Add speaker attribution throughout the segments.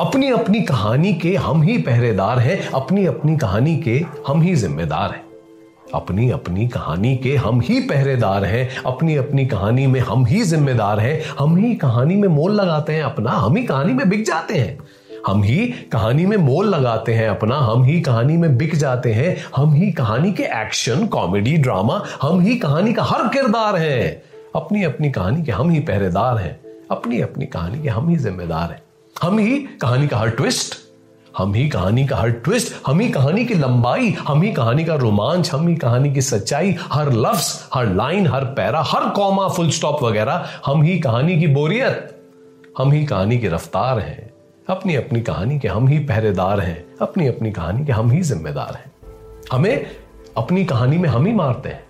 Speaker 1: अपनी अपनी कहानी के हम ही पहरेदार हैं अपनी अपनी कहानी के हम ही जिम्मेदार हैं अपनी अपनी कहानी के हम ही पहरेदार हैं अपनी अपनी कहानी में हम ही जिम्मेदार हैं हम ही कहानी में मोल लगाते हैं अपना हम ही कहानी में बिक जाते हैं हम ही कहानी में मोल लगाते हैं अपना हम ही कहानी में बिक जाते हैं हम ही कहानी के एक्शन कॉमेडी ड्रामा हम ही कहानी का हर किरदार है अपनी अपनी कहानी के हम ही पहरेदार हैं अपनी अपनी कहानी के हम ही जिम्मेदार हैं हम ही कहानी का हर ट्विस्ट हम ही कहानी का हर ट्विस्ट हम ही कहानी की लंबाई हम ही कहानी का रोमांच हम ही कहानी की सच्चाई हर लफ्ज हर लाइन हर पैरा हर कॉमा फुल स्टॉप वगैरह हम ही कहानी की बोरियत हम ही कहानी की रफ्तार हैं अपनी अपनी कहानी के हम ही पहरेदार हैं अपनी अपनी कहानी के हम ही जिम्मेदार हैं हमें अपनी कहानी में हम ही मारते हैं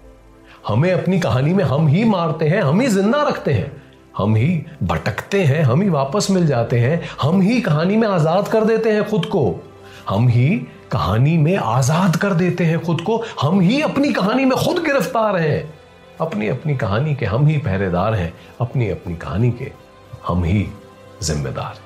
Speaker 1: हमें अपनी कहानी में हम ही मारते हैं हम ही ज़िंदा रखते हैं हम ही भटकते हैं, हम ही वापस मिल जाते हैं, हम ही कहानी में आज़ाद कर देते हैं खुद को। हम ही कहानी में आज़ाद कर देते हैं खुद को, हम ही अपनी कहानी में खुद गिरफ़्तार हैं। अपनी अपनी कहानी के हम ही पहरेदार हैं, अपनी अपनी कहानी के हम ही जिम्मेदार